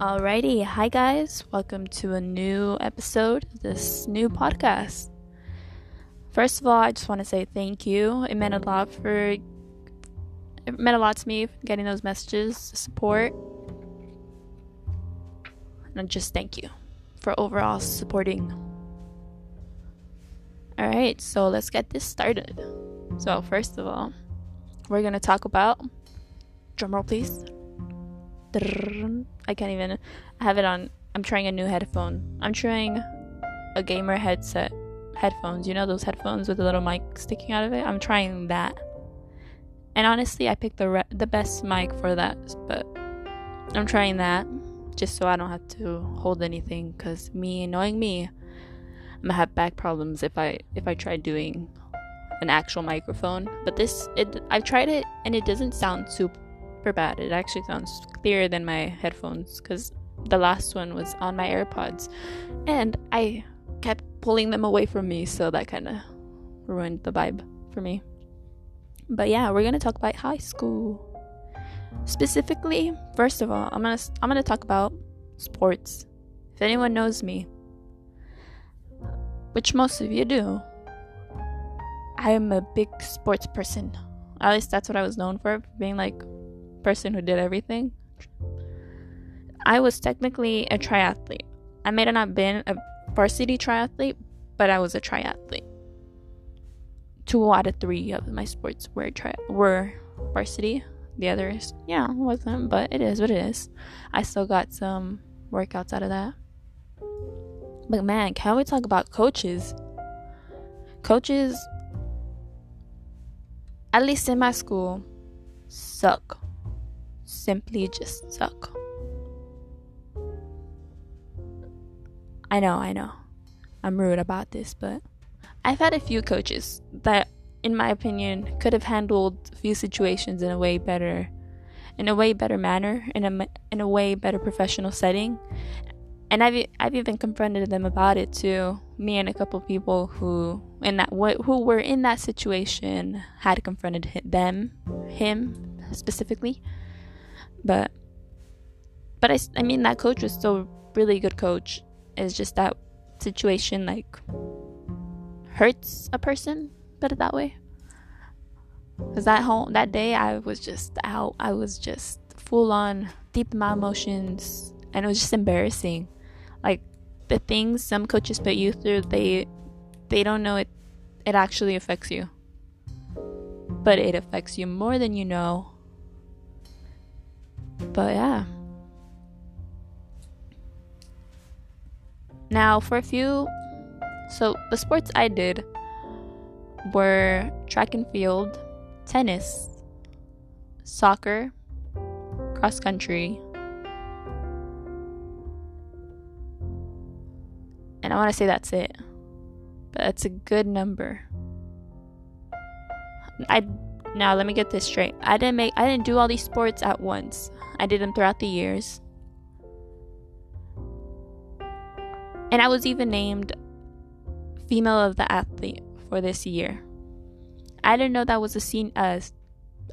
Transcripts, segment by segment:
Alrighty, hi guys, welcome to a new episode of this new podcast. First of all, I just want to say thank you. It meant a lot for it meant a lot to me getting those messages, support, and just thank you for overall supporting. Alright, so let's get this started. So, first of all, we're gonna talk about drumroll please. I can't even I have it on I'm trying a new headphone. I'm trying a gamer headset headphones. You know those headphones with a little mic sticking out of it? I'm trying that. And honestly, I picked the re- the best mic for that, but I'm trying that just so I don't have to hold anything cuz me knowing me, I'm to have back problems if I if I try doing an actual microphone. But this it I've tried it and it doesn't sound super super bad. It actually sounds clearer than my headphones because the last one was on my AirPods and I kept pulling them away from me, so that kind of ruined the vibe for me. But yeah, we're gonna talk about high school. Specifically, first of all, I'm gonna I'm gonna talk about sports. If anyone knows me, which most of you do, I am a big sports person. At least that's what I was known for, being like person who did everything. I was technically a triathlete. I may have not been a varsity triathlete, but I was a triathlete. Two out of three of my sports were tri- were varsity. The others, yeah, wasn't, but it is what it is. I still got some workouts out of that. But man, can we talk about coaches? Coaches, at least in my school, suck simply just suck. I know, I know. I'm rude about this, but I've had a few coaches that, in my opinion, could have handled a few situations in a way better, in a way better manner, in a in a way better professional setting. And I've I've even confronted them about it too. Me and a couple people who in that who were in that situation had confronted them, him specifically but but I, I mean that coach was still really good coach. It's just that situation like hurts a person put it that way. Because that whole that day i was just out. I was just full on deep in my emotions and it was just embarrassing. Like the things some coaches put you through they they don't know it it actually affects you. But it affects you more than you know but yeah. Now, for a few, so the sports I did were track and field, tennis, soccer, cross country, and I want to say that's it. But that's a good number. I now let me get this straight. I didn't make I didn't do all these sports at once. I did them throughout the years. And I was even named Female of the Athlete for this year. I didn't know that was a scene uh,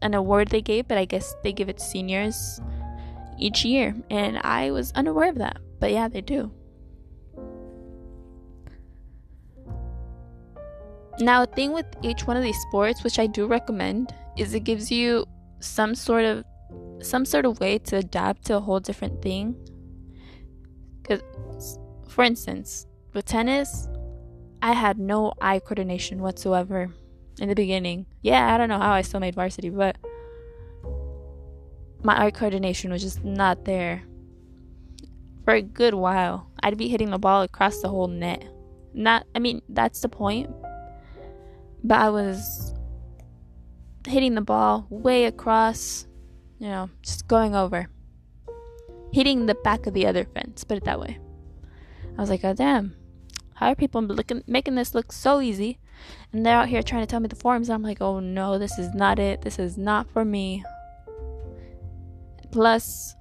an award they gave, but I guess they give it to seniors each year, and I was unaware of that. But yeah, they do. Now, a thing with each one of these sports, which I do recommend, is it gives you some sort of some sort of way to adapt to a whole different thing. Because, for instance, with tennis, I had no eye coordination whatsoever in the beginning. Yeah, I don't know how I still made varsity, but my eye coordination was just not there. For a good while, I'd be hitting the ball across the whole net. Not, I mean, that's the point. But I was hitting the ball way across you know, just going over, hitting the back of the other fence, put it that way. I was like, oh, damn, how are people looking, making this look so easy? And they're out here trying to tell me the forms. I'm like, oh no, this is not it. This is not for me. Plus,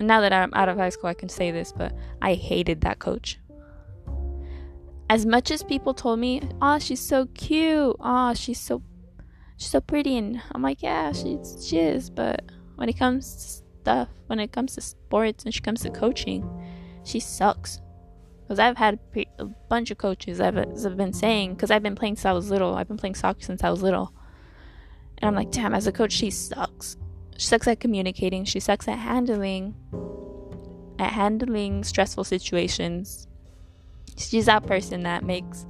now that I'm out of high school, I can say this, but I hated that coach. As much as people told me, oh, she's so cute. Oh, she's so she's so pretty and i'm like yeah she's she is but when it comes to stuff when it comes to sports and she comes to coaching, she sucks. Because I've had a bunch of coaches I've, I've been saying, because I've been playing since I was little. I've been playing soccer since I was little. And I'm like, damn, as a coach, she sucks. She sucks at communicating. She sucks at handling, at handling stressful situations. She's that person that makes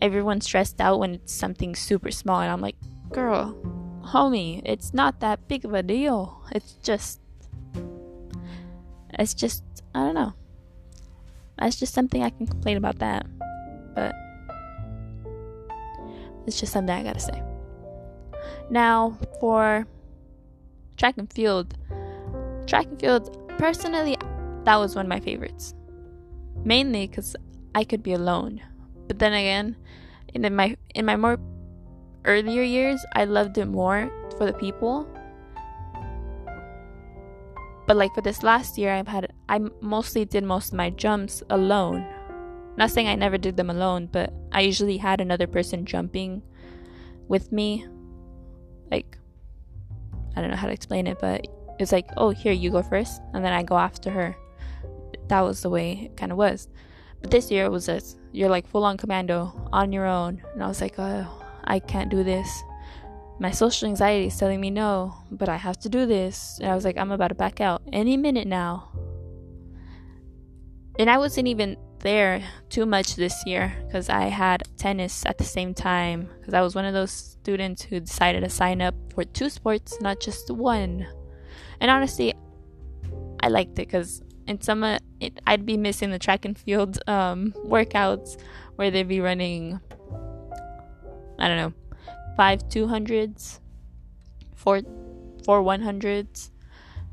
everyone stressed out when it's something super small. And I'm like, girl, homie, it's not that big of a deal. It's just, it's just, I don't know. That's just something I can complain about that. But it's just something I gotta say. Now, for track and field, track and field, personally, that was one of my favorites. Mainly because I could be alone. But then again, in my in my more earlier years, I loved it more for the people. But like for this last year, I've had I mostly did most of my jumps alone. Not saying I never did them alone, but I usually had another person jumping with me. Like I don't know how to explain it, but it's like, oh, here you go first, and then I go after her. That was the way it kind of was. But this year it was just you're like full on commando on your own, and I was like, oh, I can't do this. My social anxiety is telling me no, but I have to do this. And I was like, I'm about to back out any minute now. And I wasn't even there too much this year because I had tennis at the same time. Because I was one of those students who decided to sign up for two sports, not just one. And honestly, I liked it because in summer it, I'd be missing the track and field um, workouts where they'd be running I don't know, five 200s, four, four 100s.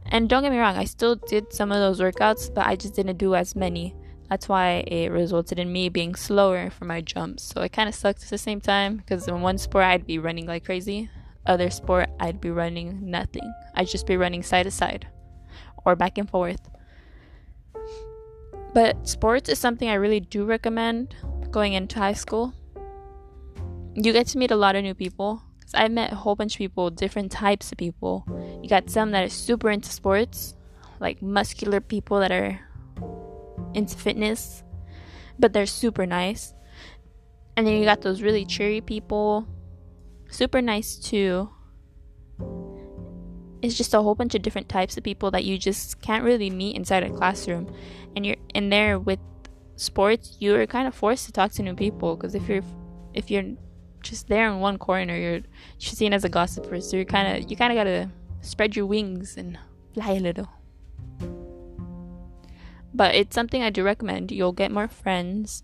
And don't get me wrong, I still did some of those workouts, but I just didn't do as many. That's why it resulted in me being slower for my jumps. So it kind of sucked at the same time because in one sport I'd be running like crazy, other sport I'd be running nothing. I'd just be running side to side or back and forth. But sports is something I really do recommend going into high school you get to meet a lot of new people. Cause I've met a whole bunch of people, different types of people. You got some that are super into sports, like muscular people that are into fitness, but they're super nice. And then you got those really cheery people, super nice too. It's just a whole bunch of different types of people that you just can't really meet inside a classroom. And you're in there with sports, you're kind of forced to talk to new people because if you're if you're just there in one corner. You're seen as a gossiper, so you kind of you kind of gotta spread your wings and fly a little. But it's something I do recommend. You'll get more friends.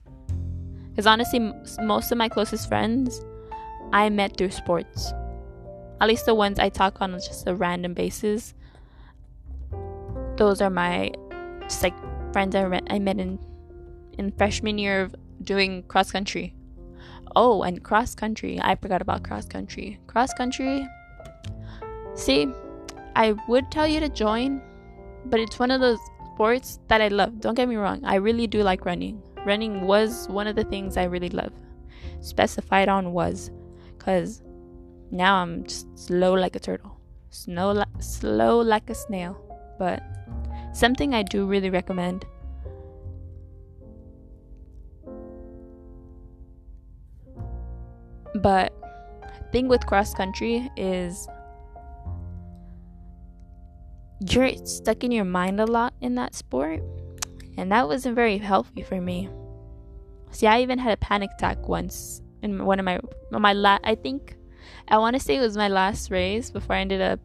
Because honestly, m- most of my closest friends I met through sports. At least the ones I talk on just a random basis. Those are my just like friends I met, I met in in freshman year of doing cross country. Oh, and cross country. I forgot about cross country. Cross country. See, I would tell you to join, but it's one of those sports that I love. Don't get me wrong. I really do like running. Running was one of the things I really love. Specified on was cuz now I'm just slow like a turtle. Slow, li- slow like a snail. But something I do really recommend But thing with cross country is you're stuck in your mind a lot in that sport, and that wasn't very healthy for me. See, I even had a panic attack once in one of my my la- I think I want to say it was my last race before I ended up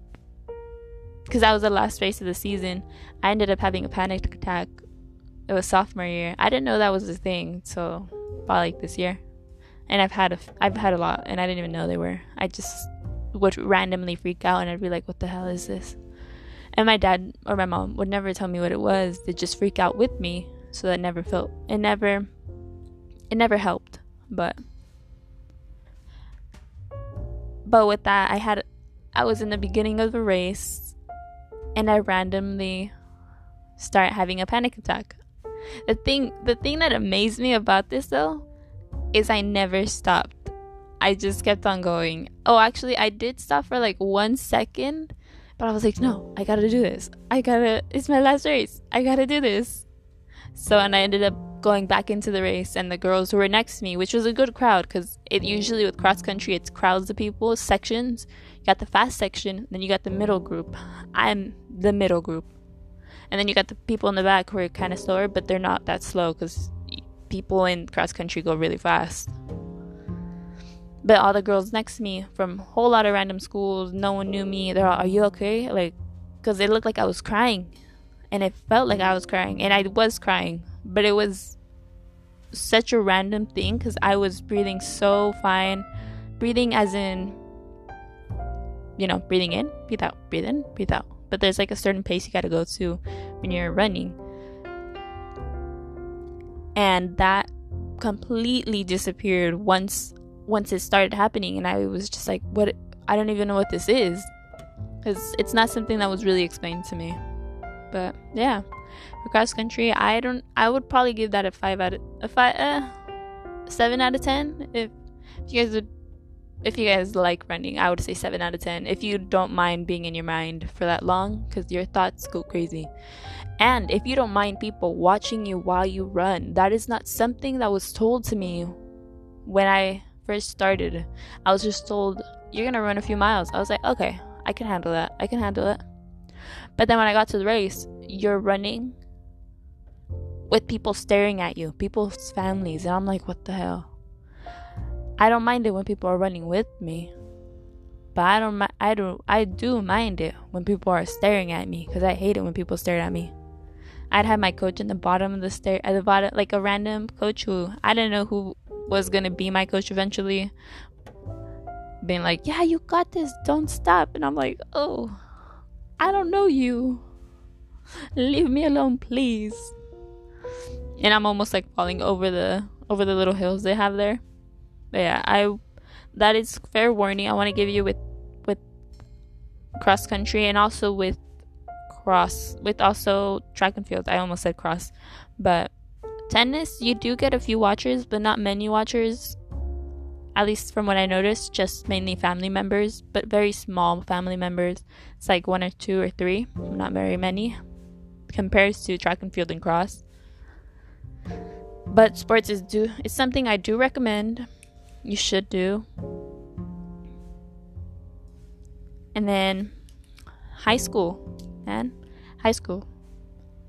because that was the last race of the season. I ended up having a panic attack. It was sophomore year. I didn't know that was a thing, so probably like this year and I've had a I've had a lot, and I didn't even know they were. I just would randomly freak out, and I'd be like, "What the hell is this?" And my dad or my mom would never tell me what it was. They'd just freak out with me, so that never felt it never it never helped. But but with that, I had I was in the beginning of the race, and I randomly start having a panic attack. The thing the thing that amazed me about this though is I never stopped. I just kept on going. Oh, actually, I did stop for like one second, But I was like, no, I gotta do this. I gotta, it's my last race. I gotta do this. So, and I ended up going back into the race, and the girls who were next to me, which was a good crowd, because it usually with cross country, it's crowds of people, sections. You got the fast section, then you got the middle group. I'm the middle group. And then you got the people in the back who are kind of slower, but they're not that slow because people in cross country go really fast. But all the girls next to me from a whole lot of random schools, no one knew me. They're all, "Are you okay?" Like, because it looked like I was crying, and it felt like I was crying, and I was crying, but it was such a random thing because I was breathing so fine, breathing as in, you know, breathing in, breathe out, breathe in, breathe out. But there's like a certain pace you got to go to when you're running, and that completely disappeared once once it started happening. And i was just like what i don't even know what this is. Because it's not something that was really explained to me. But yeah. For cross country i don't i would probably give that a five out of a five uh, seven out of ten if, if you guys would if you guys like running i would say seven out of ten if you don't mind being in your mind for that long because your thoughts go crazy and if you don't mind people watching you while you run that is not something that was told to me when i first started, I was just told, You're gonna run a few miles. I was like, Okay, I can handle that. I can handle it. But then when I got to the race, you're running with people staring at you, people's families, and I'm like, What the hell? I don't mind it when people are running with me. But I don't, I don't, I do mind it when people are staring at me because I hate it when people stare at me. I'd have my coach in the bottom of the stair, at the bottom, like a random coach who I didn't know who was gonna be my coach eventually being like yeah you got this don't stop and i'm like oh i don't know you leave me alone please and i'm almost like falling over the over the little hills they have there but yeah i that is fair warning i want to give you with with cross country and also with cross with also track and field i almost said cross but Tennis, you do get a few watchers, but not many watchers. At least from what I noticed, just mainly family members, but very small family members. It's like one or two or three, not very many, compared to track and field and cross. But sports is do it's something I do recommend. You should do. And then high school, man. High school.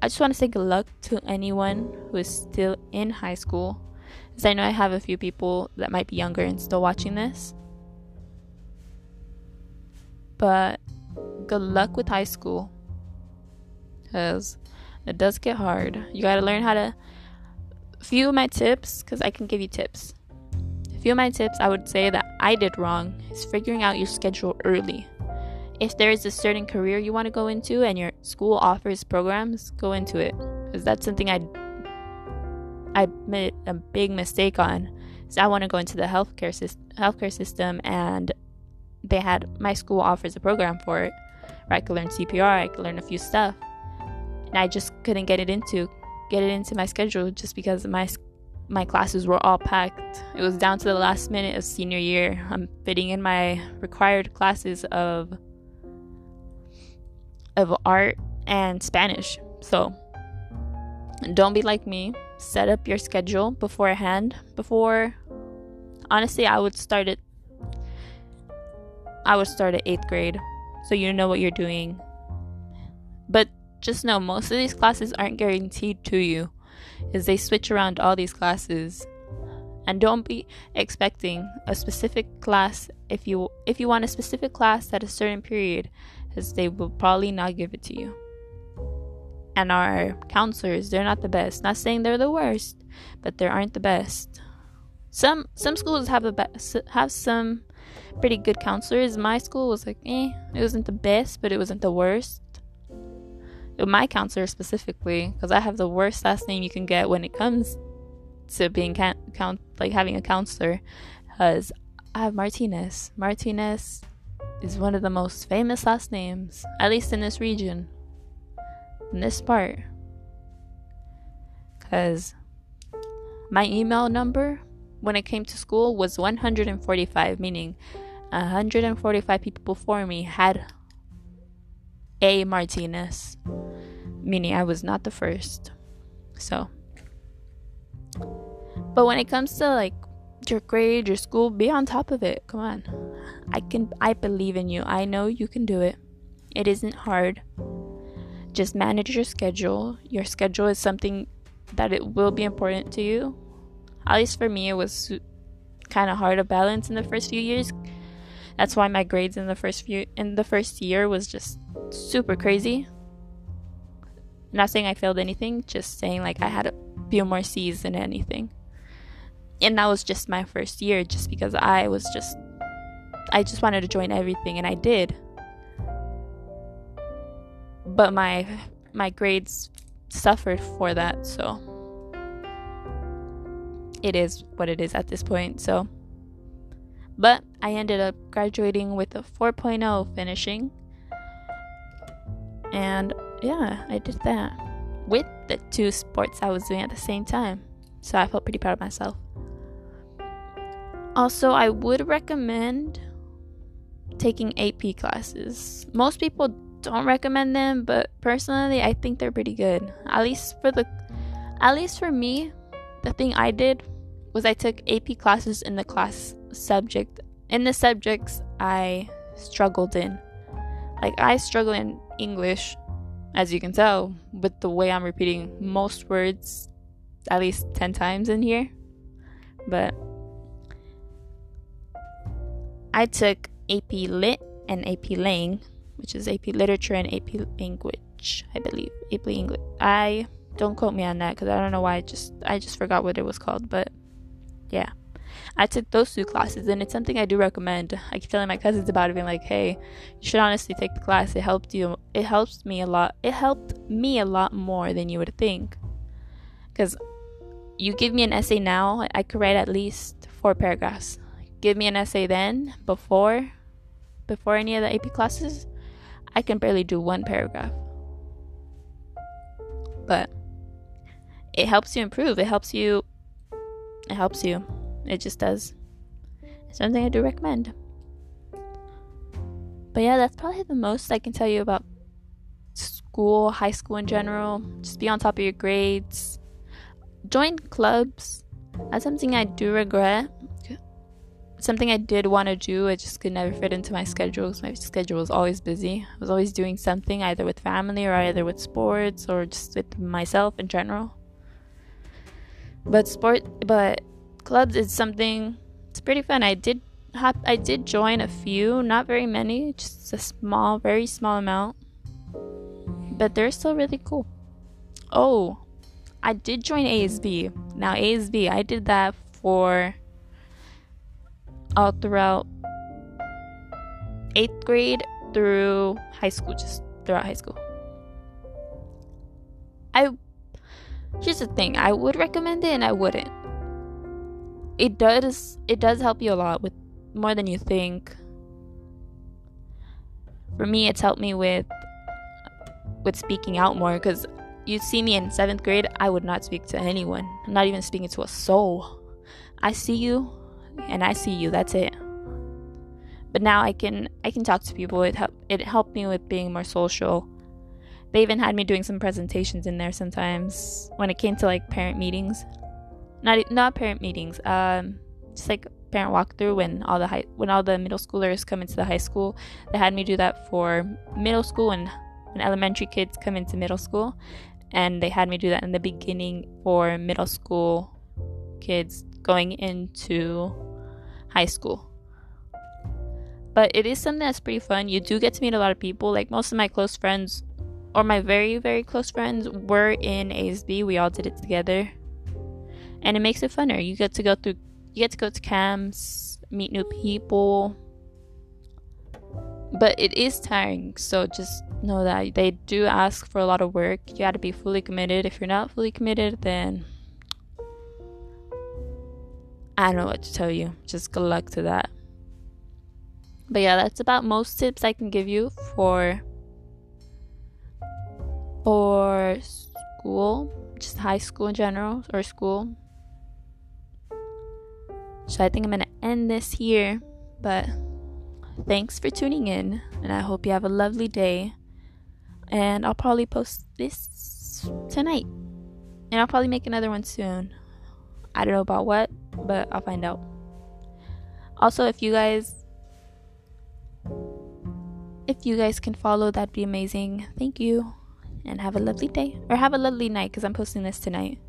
I just want to say good luck to anyone who is still in high school, Because I know I have a few people that might be younger and still watching this. But good luck with high school, because it does get hard. You got to learn how to. Few of my tips, because I can give you tips. Few of my tips I would say that I did wrong is figuring out your schedule early if there is a certain career you want to go into and your school offers programs, go into it. Because that's something I I made a big mistake on. So I want to go into the healthcare system, healthcare system, and they had my school offers a program for it, where I could learn CPR, I could learn a few stuff, and I just couldn't get it into get it into my schedule just because my my classes were all packed. It was down to the last minute of senior year. I'm fitting in my required classes of of art and Spanish. So don't be like me. Set up your schedule beforehand. Before, honestly, I would start it. I would start at eighth grade, so you know what you're doing. But just know most of these classes aren't guaranteed to you, is they switch around all these classes. And don't be expecting a specific class if you if you want a specific class at a certain period because they will probably not give it to you. And our counselors, they're not the best. Not saying they're the worst, but they aren't the best. Some some schools have a be- have some pretty good counselors. My school was like, eh, it wasn't the best, but it wasn't the worst. My counselor specifically, because I have the worst last name you can get when it comes to being count, count like having a counselor, because I have Martinez. Martinez is one of the most famous last names, at least in this region, in this part. Because my email number when it came to school was 145, meaning 145 people before me had A Martinez, meaning I was not the first. So, but when it comes to like your grade, your school, be on top of it. Come on. I can I believe in you. I know you can do it. It isn't hard. Just manage your schedule. Your schedule is something that it will be important to you. At least for me it was kind of hard to balance in the first few years. That's why my grades in the first few in the first year was just super crazy. Not saying I failed anything, just saying like I had a few more C's than anything and that was just my first year just because I was just I just wanted to join everything and I did. But my my grades suffered for that, so it is what it is at this point. So but I ended up graduating with a 4.0 finishing. And yeah, I did that with the two sports I was doing at the same time. So I felt pretty proud of myself. Also, I would recommend taking AP classes. Most people don't recommend them, but personally, I think they're pretty good. At least for the at least for me, the thing I did was I took AP classes in the class subject in the subjects I struggled in. Like I struggled in English, as you can tell, with the way I'm repeating most words at least 10 times in here. But I took AP Lit and AP Lang, which is AP Literature and AP Language, I believe. AP English. I don't quote me on that because I don't know why. I just I just forgot what it was called, but yeah. I took those two classes and it's something I do recommend. I keep telling my cousins about it, being like, "Hey, you should honestly take the class. It helped you. It helps me a lot. It helped me a lot more than you would think." Because you give me an essay now, I could write at least four paragraphs give me an essay then before before any of the AP classes, I can barely do one paragraph. But it helps you improve. It helps you it helps you. It just does. It's something I do recommend. But yeah, that's probably the most I can tell you about school, high school in general. Just be on top of your grades. Join clubs. That's something I do regret something I did want to do. It just could never fit into my schedule because my schedule was always busy. I was always doing something either with family or either with sports or just with myself in general. But sport, but clubs is something. It's pretty fun. I did have, I did join a few, not very many, just a small, very small amount. But they're still really cool. Oh, I did join ASB. Now ASB, I did that for all throughout eighth grade through high school, just throughout high school. I here's the thing, I would recommend it and I wouldn't. It does it does help you a lot with more than you think. For me, it's helped me with with speaking out more because you see me in seventh grade, I would not speak to anyone. I'm not even speaking to a soul. I see you, and I see you. That's it. But now I can I can talk to people. It help it helped me with being more social. They even had me doing some presentations in there sometimes when it came to like parent meetings. Not not parent meetings. Um, just like parent walkthrough when all the high when all the middle schoolers come into the high school. They had me do that for middle school and when elementary kids come into middle school, and they had me do that in the beginning for middle school kids going into high school. But it is something that's pretty fun. You do get to meet a lot of people. Like most of my close friends, or my very, very close friends, were in ASB. We all did it together. And it makes it funner. You get to go through, you get to go to camps, meet new people. But it is tiring. So just know that they do ask for a lot of work. You got to be fully committed. If you're not fully committed, then I don't know what to tell you. Just good luck to that. But yeah, that's about most tips I can give you for for school, just high school in general or school. So I think I'm going to end this here, but thanks for tuning in and I hope you have a lovely day. And I'll probably post this tonight. And I'll probably make another one soon. I don't know about what, but I'll find out. Also, if you guys if you guys can follow, that'd be amazing. Thank you. And have a lovely day. Or have a lovely night because I'm posting this tonight.